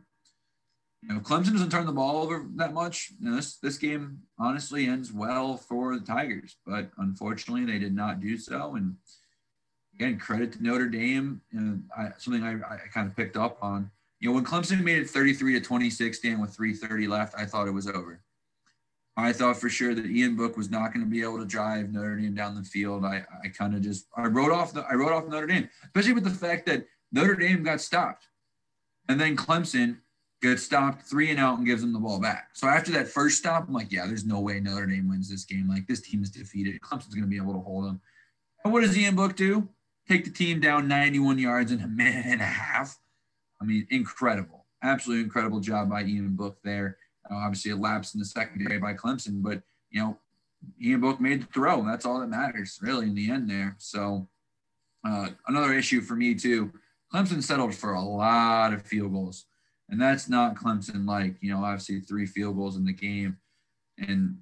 you know Clemson doesn't turn the ball over that much. You know, this this game honestly ends well for the Tigers, but unfortunately they did not do so. And again, credit to Notre Dame. Know, I, something I, I kind of picked up on. You know, when Clemson made it 33 to 26, Dan with 3:30 left, I thought it was over. I thought for sure that Ian Book was not going to be able to drive Notre Dame down the field. I, I kind of just I wrote off the I wrote off Notre Dame, especially with the fact that Notre Dame got stopped. And then Clemson gets stopped three and out and gives them the ball back. So after that first stop, I'm like, yeah, there's no way Notre Dame wins this game. Like this team is defeated. Clemson's going to be able to hold them. And what does Ian Book do? Take the team down 91 yards in a minute and a half. I mean, incredible. Absolutely incredible job by Ian Book there. Uh, obviously, a lapse in the secondary by Clemson, but you know, Ian Book made the throw. That's all that matters, really, in the end there. So, uh, another issue for me too Clemson settled for a lot of field goals. And that's not Clemson like, you know, obviously three field goals in the game. And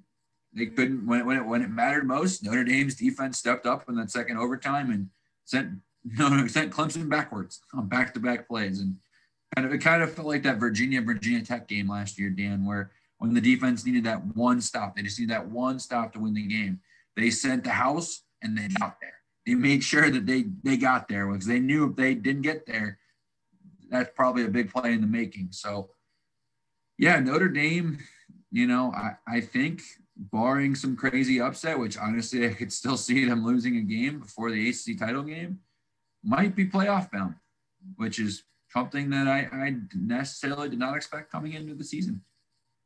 they couldn't when it, when it when it mattered most, Notre Dame's defense stepped up in that second overtime and sent no, sent Clemson backwards on back-to-back plays. And kind of it kind of felt like that Virginia Virginia Tech game last year, Dan, where when the defense needed that one stop, they just needed that one stop to win the game. They sent the house and they got there they made sure that they they got there because they knew if they didn't get there, that's probably a big play in the making. So, yeah, Notre Dame, you know, I, I think barring some crazy upset, which honestly I could still see them losing a game before the ACC title game, might be playoff bound, which is something that I, I necessarily did not expect coming into the season.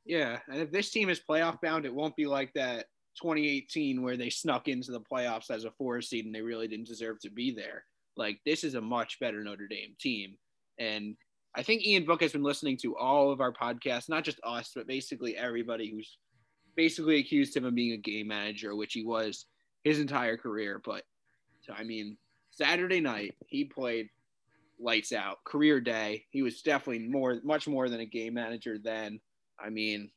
Yeah, and if this team is playoff bound, it won't be like that 2018 where they snuck into the playoffs as a four seed and they really didn't deserve to be there. Like this is a much better Notre Dame team. And I think Ian Book has been listening to all of our podcasts, not just us, but basically everybody who's basically accused him of being a game manager, which he was his entire career. But so, I mean, Saturday night he played lights out, career day. He was definitely more, much more than a game manager then. I mean,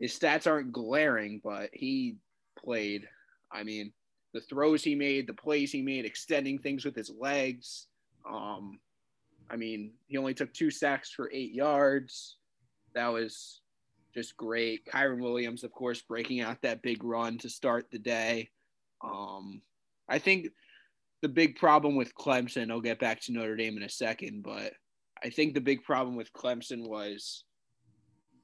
his stats aren't glaring, but he played. I mean, the throws he made, the plays he made, extending things with his legs. Um, I mean, he only took two sacks for eight yards. That was just great. Kyren Williams, of course, breaking out that big run to start the day. Um, I think the big problem with Clemson, I'll get back to Notre Dame in a second, but I think the big problem with Clemson was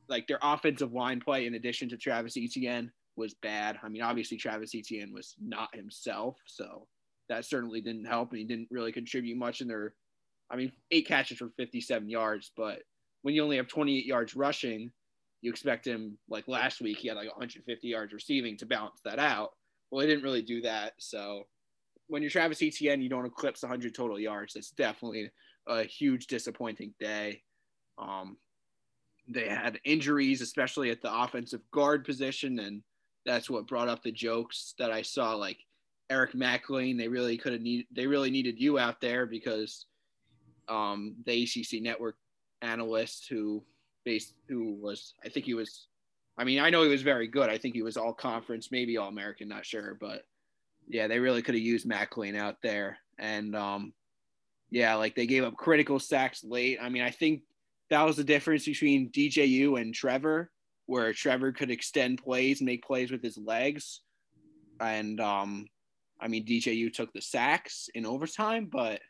like their offensive line play in addition to Travis Etienne was bad. I mean, obviously Travis Etienne was not himself, so that certainly didn't help, and he didn't really contribute much in their. I mean, eight catches for 57 yards, but when you only have 28 yards rushing, you expect him like last week he had like 150 yards receiving to balance that out. Well, he didn't really do that. So when you're Travis Etienne, you don't eclipse 100 total yards. That's definitely a huge disappointing day. Um, they had injuries, especially at the offensive guard position, and that's what brought up the jokes that I saw. Like Eric Mac Lain, they really could have need they really needed you out there because um, the ACC network analyst who based who was I think he was I mean I know he was very good. I think he was all conference, maybe all American, not sure, but yeah, they really could have used Mac Lain out there. And um, yeah, like they gave up critical sacks late. I mean, I think that was the difference between DJU and Trevor, where Trevor could extend plays, make plays with his legs. And um, I mean, DJU took the sacks in overtime, but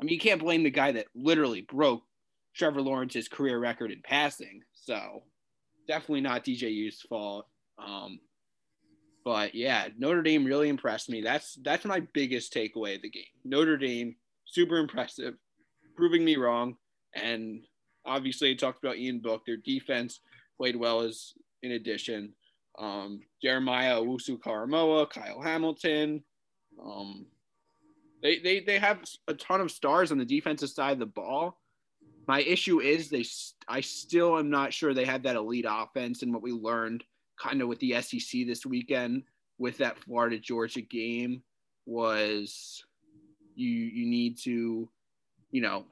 I mean, you can't blame the guy that literally broke Trevor Lawrence's career record in passing. So definitely not DJU's fault. Um, But yeah, Notre Dame really impressed me. That's that's my biggest takeaway of the game. Notre Dame, super impressive, proving me wrong. And obviously, I talked about Ian Book. Their defense played well as in addition. Um, Jeremiah Owusu Koramoah, Kyle Hamilton. Um, they, they they have a ton of stars on the defensive side of the ball. My issue is they I still am not sure they have that elite offense and what we learned kind of with the SEC this weekend with that Florida Georgia game was you you need to you know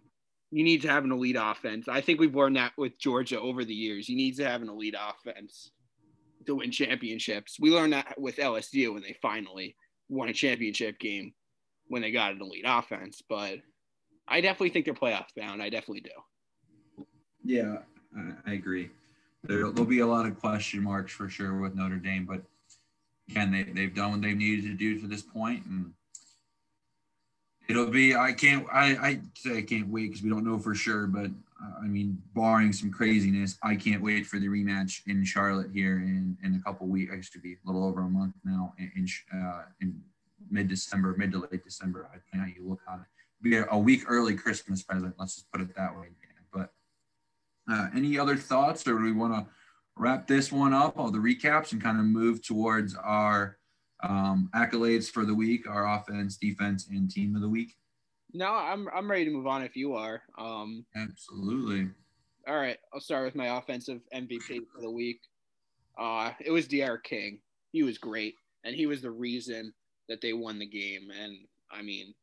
you need to have an elite offense. I think we've learned that with Georgia over the years. You need to have an elite offense to win championships. We learned that with LSU when they finally won a championship game when they got an elite offense. But I definitely think they're playoff bound. I definitely do. Yeah, I, agree. There, will be a lot of question marks for sure with Notre Dame, but again, they, they've done what they've needed to do to this point, and it'll be. I can't. I I say I can't wait because we don't know for sure, but I mean, barring some craziness, I can't wait for the rematch in Charlotte here in in a couple weeks. It should be a little over a month now in uh, in mid December, mid to late December. I think how you look on it. Be a, a, week early Christmas present. Let's just put it that way. But uh, any other thoughts, or do we want to wrap this one up, all the recaps, and kind of move towards our um, accolades for the week, our offense, defense, and team of the week? No, I'm I'm ready to move on if you are. Um, Absolutely. All right, I'll start with my offensive MVP for the week. Uh, it was D'Eriq King. He was great, and he was the reason that they won the game. And I mean,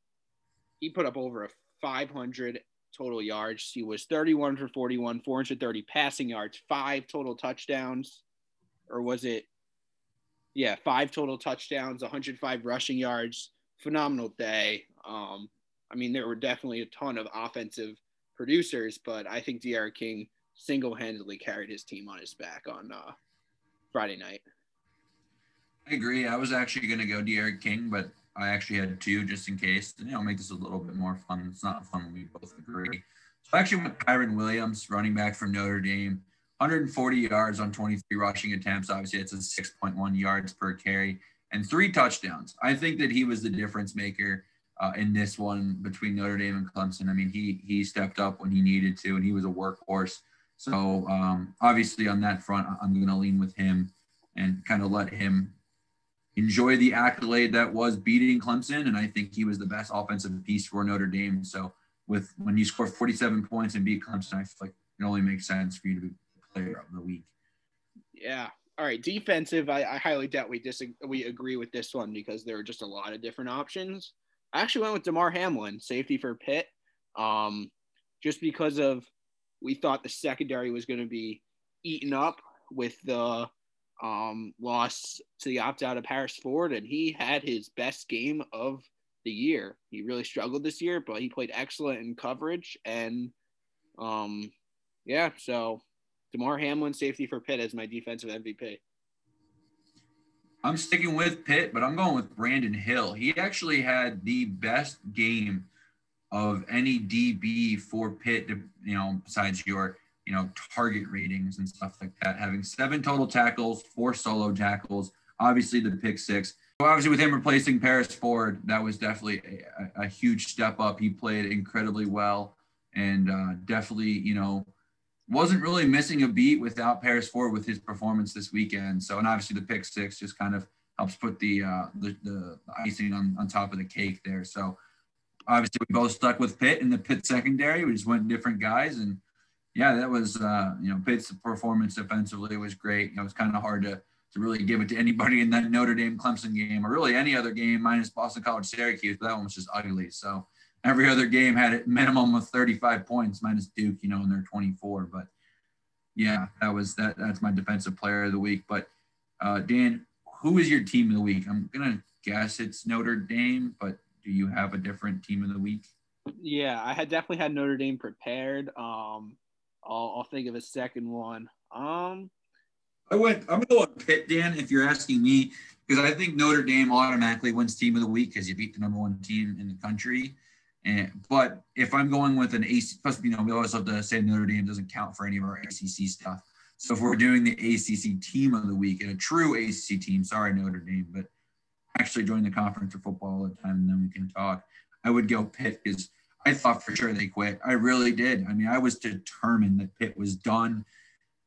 he put up over a 500 total yards. He was 31 for 41, 430 passing yards, five total touchdowns, or was it? Yeah, five total touchdowns, 105 rushing yards. Phenomenal day. Um, I mean, there were definitely a ton of offensive producers, but I think D'Eriq King single-handedly carried his team on his back on uh, Friday night. I agree. I was actually going to go D'Eriq King, but I actually had two just in case. And, You know, make this a little bit more fun. It's not fun when we both agree. So I actually went Kyren Williams, running back from Notre Dame, 140 yards on 23 rushing attempts. Obviously, it's a 6.1 yards per carry and three touchdowns. I think that he was the difference maker uh, in this one between Notre Dame and Clemson. I mean, he he stepped up when he needed to, and he was a workhorse. So um, obviously, on that front, I'm going to lean with him and kind of let him enjoy the accolade that was beating Clemson, and I think he was the best offensive piece for Notre Dame. So with when you score 47 points and beat Clemson, I feel like it only makes sense for you to be player of the week. Yeah. All right. Defensive, I, I highly doubt we disagree. We agree with this one because there are just a lot of different options. I actually went with Damar Hamlin, safety for Pitt, um, just because of we thought the secondary was going to be eaten up with the um, loss to the opt out of Paris Ford, and he had his best game of the year. He really struggled this year, but he played excellent in coverage. And um, yeah, so Damar Hamlin, safety for Pitt, as my defensive MVP. I'm sticking with Pitt, but I'm going with Brandon Hill. He actually had the best game of any DB for Pitt, you know, besides your you know, target ratings and stuff like that, having seven total tackles, four solo tackles, obviously the pick six. Obviously, with him replacing Paris Ford, that was definitely a, a huge step up. He played incredibly well and uh, definitely, you know, wasn't really missing a beat without Paris Ford with his performance this weekend. So, and obviously the pick six just kind of helps put the uh, the, the icing on, on top of the cake there. So, obviously we both stuck with Pitt in the Pitt secondary. We just went different guys and yeah, that was uh, you know Pitt's performance defensively was great. You know, it was kind of hard to to really give it to anybody in that Notre Dame Clemson game or really any other game minus Boston College Syracuse, but that one was just ugly. So every other game had a minimum of 35 points minus Duke, you know, and they're 24. But yeah, that was that. That's my defensive player of the week. But uh, Dan, who is your team of the week? I'm gonna guess it's Notre Dame, but do you have a different team of the week? Yeah, I had definitely had Notre Dame prepared. Um, I'll, I'll think of a second one. Um, I went. I'm gonna go with Pitt, Dan. If you're asking me, because I think Notre Dame automatically wins Team of the Week because you beat the number one team in the country. And but if I'm going with an AC, plus you know we always have to say Notre Dame doesn't count for any of our ACC stuff. So if we're doing the ACC team of the week and a true ACC team, sorry Notre Dame, but actually join the conference for football all the time, and then we can talk. I would go Pitt because I thought for sure they quit. I really did. I mean, I was determined that Pitt was done,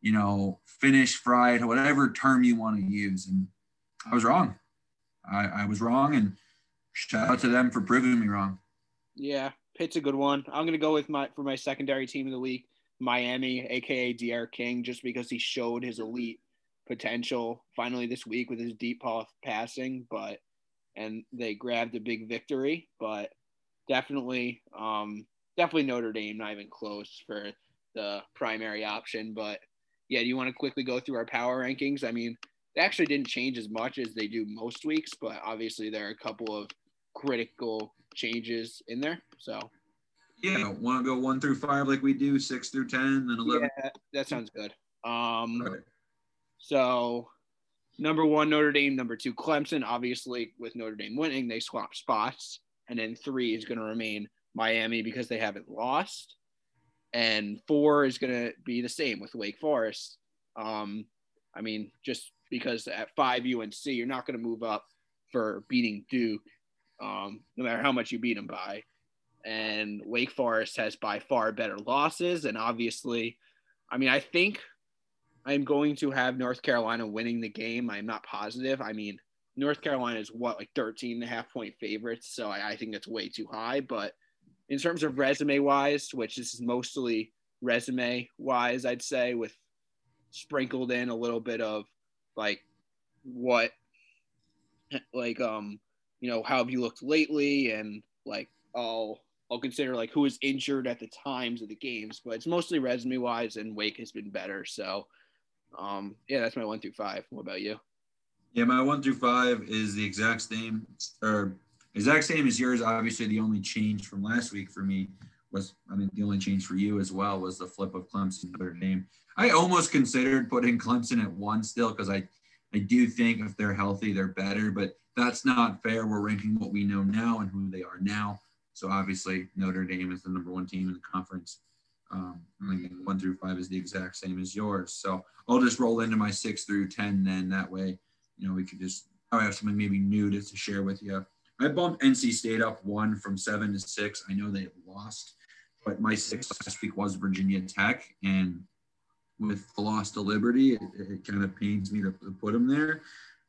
you know, finished, fried, whatever term you want to use. And I was wrong. I, I was wrong. And shout out to them for proving me wrong. Yeah, Pitt's a good one. I'm gonna go with my for my secondary team of the week, Miami, aka D'Eriq King, just because he showed his elite potential finally this week with his deep pass passing, but and they grabbed a big victory. But definitely, um, definitely Notre Dame, not even close for the primary option. But yeah, do you want to quickly go through our power rankings? I mean, they actually didn't change as much as they do most weeks, but obviously there are a couple of critical changes in there. So yeah, want to go one through five like we do, six through ten, and eleven. Yeah, that sounds good. Um, so number one, Notre Dame. Number two, Clemson. Obviously, with Notre Dame winning, they swap spots, and then three is going to remain Miami because they haven't lost, and four is going to be the same with Wake Forest. Um, I mean, just because at five UNC, you're not going to move up for beating Duke um, no matter how much you beat them by. And Wake Forest has by far better losses. And obviously, I mean, I think I'm going to have North Carolina winning the game. I'm not positive. I mean, North Carolina is what, like 13 and a half point favorites. So I, I think it's way too high. But in terms of resume wise, which this is mostly resume wise, I'd say, with sprinkled in a little bit of like what, like, um, you know, how have you looked lately? And like, I'll I'll consider like who was injured at the times of the games, but it's mostly resume wise, and Wake has been better. So, um, yeah, that's my one through five. What about you? Yeah, my one through five is the exact same, or exact same as yours. Obviously, the only change from last week for me was, I mean, the only change for you as well was the flip of Clemson Notre Dame. I almost considered putting Clemson at one still because I, I do think if they're healthy, they're better, but that's not fair. We're ranking what we know now and who they are now. So obviously Notre Dame is the number one team in the conference. Um, one through five is the exact same as yours. So I'll just roll into my six through 10 then that way, you know, we could just, I have something maybe new to, to share with you. I bumped NC State up one from seven to six. I know they lost, but my six last week was Virginia Tech. And with the loss to Liberty, it, it kind of pains me to, to put them there.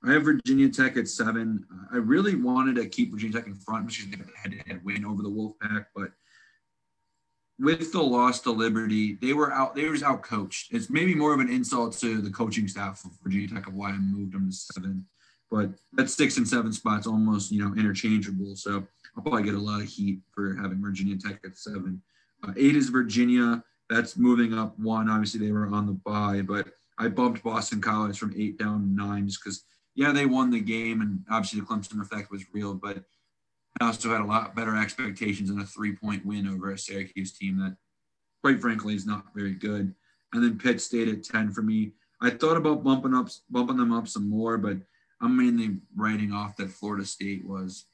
I have Virginia Tech at seven. I really wanted to keep Virginia Tech in front, which is a head-to-head win over the Wolfpack, but with the loss to Liberty, they were out. They were out coached. It's maybe more of an insult to the coaching staff of Virginia Tech of why I moved them to seven. But that six and seven spots almost you know interchangeable. So I'll probably get a lot of heat for having Virginia Tech at seven. Uh, eight is Virginia. That's moving up one. Obviously, they were on the bye, but I bumped Boston College from eight down to nine just because yeah, they won the game, and obviously the Clemson effect was real, but I also had a lot better expectations than a three point win over a Syracuse team that, quite frankly, is not very good. And then Pitt stayed at 10 for me. I thought about bumping up, bumping them up some more, but I'm mainly writing off that Florida State was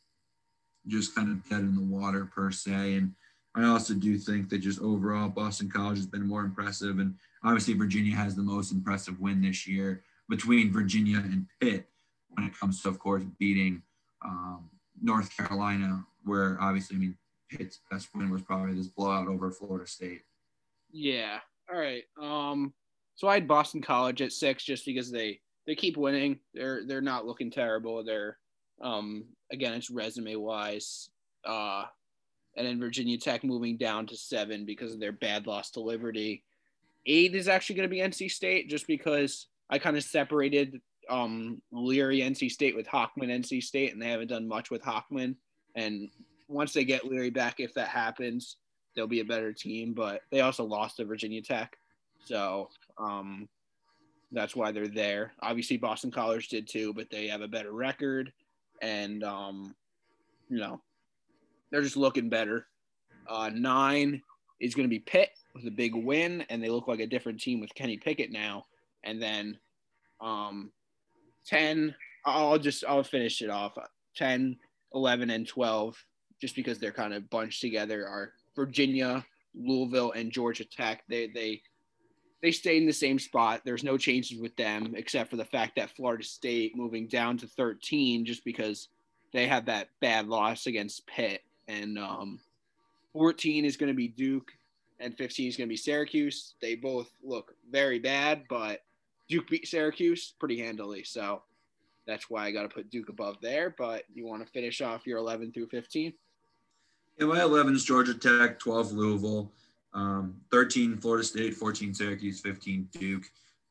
just kind of dead in the water per se. And I also do think that just overall Boston College has been more impressive. And obviously Virginia has the most impressive win this year between Virginia and Pitt when it comes to, of course, beating um, North Carolina, where obviously, I mean, Pitt's best win was probably this blowout over Florida State. Yeah. All right. Um, so I had Boston College at six just because they they keep winning. They're they're not looking terrible. They're um again it's resume wise. Uh, and then Virginia Tech moving down to seven because of their bad loss to Liberty. Eight is actually going to be NC State just because I kind of separated um, Leary NC State with Hockman NC State, and they haven't done much with Hockman. And once they get Leary back, if that happens, they'll be a better team. But they also lost to Virginia Tech, so um, that's why they're there. Obviously, Boston College did too, but they have a better record, and um, you know they're just looking better. Uh, nine is going to be Pitt with a big win, and they look like a different team with Kenny Pickett now. And then um, 10 i'll just i'll finish it off 10 11 and 12 just because they're kind of bunched together are virginia louisville and georgia tech they they they stay in the same spot. There's no changes with them except for the fact that Florida State moving down to 13 just because they had that bad loss against Pitt. And um, 14 is going to be Duke and 15 is going to be Syracuse. They both look very bad, but Duke beat Syracuse pretty handily. So that's why I got to put Duke above there. But you want to finish off your 11 through 15? Yeah, my 11 is Georgia Tech, 12 Louisville, um, 13 Florida State, 14 Syracuse, 15 Duke.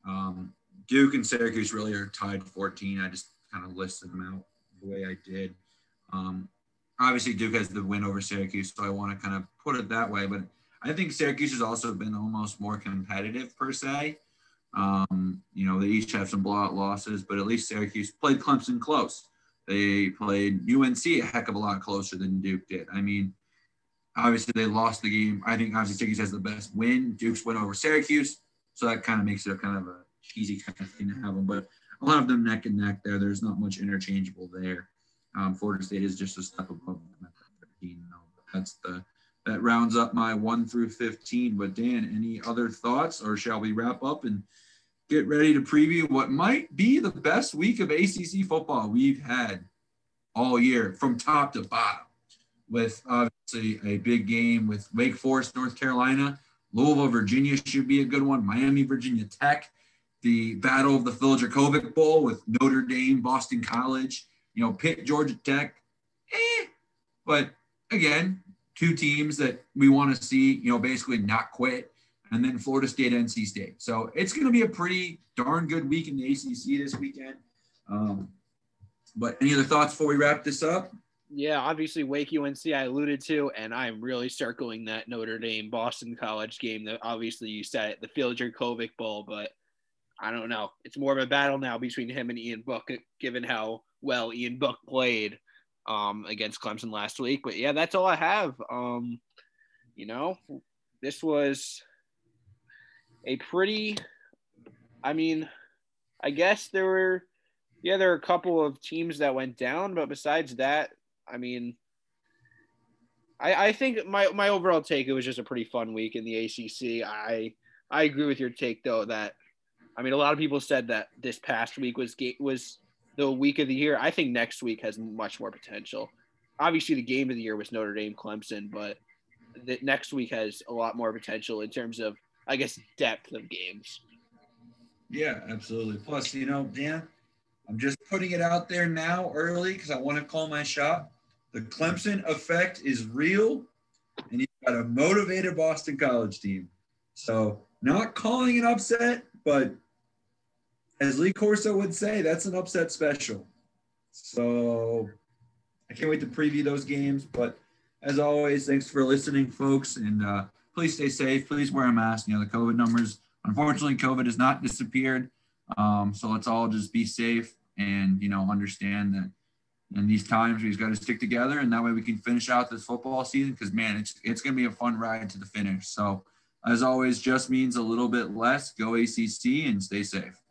Um, Duke and Syracuse really are tied 14. I just kind of listed them out the way I did. Um, obviously, Duke has the win over Syracuse, so I want to kind of put it that way. But I think Syracuse has also been almost more competitive per se. Um, you know, they each have some blowout losses, but at least Syracuse played Clemson close. They played UNC a heck of a lot closer than Duke did. I mean, obviously they lost the game. I think obviously Syracuse has the best win. Duke's win over Syracuse, so that kind of makes it a kind of a cheesy kind of thing to have them. But a lot of them neck and neck there. There's not much interchangeable there. Um, Florida State is just a step above them at 15. That's the that rounds up my one through 15. But Dan, any other thoughts, or shall we wrap up and get ready to preview what might be the best week of ACC football we've had all year from top to bottom, with obviously a big game with Wake Forest, North Carolina, Louisville, Virginia should be a good one, Miami, Virginia Tech, the Battle of the Phil Jurkovec Bowl with Notre Dame, Boston College, you know, Pitt, Georgia Tech, eh. But again, two teams that we want to see, you know, basically not quit and then Florida State, NC State. So it's going to be a pretty darn good week in the ACC this weekend. Um, but any other thoughts before we wrap this up? Yeah, obviously Wake UNC I alluded to, and I'm really circling that Notre Dame Boston College game that obviously you said it, the Phil Jurkovec Bowl, but I don't know. It's more of a battle now between him and Ian Book, given how well Ian Book played um, against Clemson last week. But yeah, that's all I have. Um, you know, this was a pretty, I mean, I guess there were, yeah, there were a couple of teams that went down, but besides that, I mean, I, I think my, my overall take, it was just a pretty fun week in the ACC. I, I agree with your take though, that, I mean, a lot of people said that this past week was, was the week of the year. I think next week has much more potential. Obviously the game of the year was Notre Dame Clemson, but the next week has a lot more potential in terms of I guess, depth of games. Yeah, absolutely. Plus, you know, Dan, I'm just putting it out there now early because I want to call my shot. The Clemson effect is real, and you've got a motivated Boston College team. So, not calling an upset, but as Lee Corso would say, that's an upset special. So, I can't wait to preview those games. But as always, thanks for listening, folks. And uh, please stay safe. Please wear a mask. You know, the COVID numbers, unfortunately, COVID has not disappeared. Um, so let's all just be safe and, you know, understand that in these times we've got to stick together and that way we can finish out this football season because, man, it's, it's going to be a fun ride to the finish. So, as always, just means a little bit less. Go ACC and stay safe.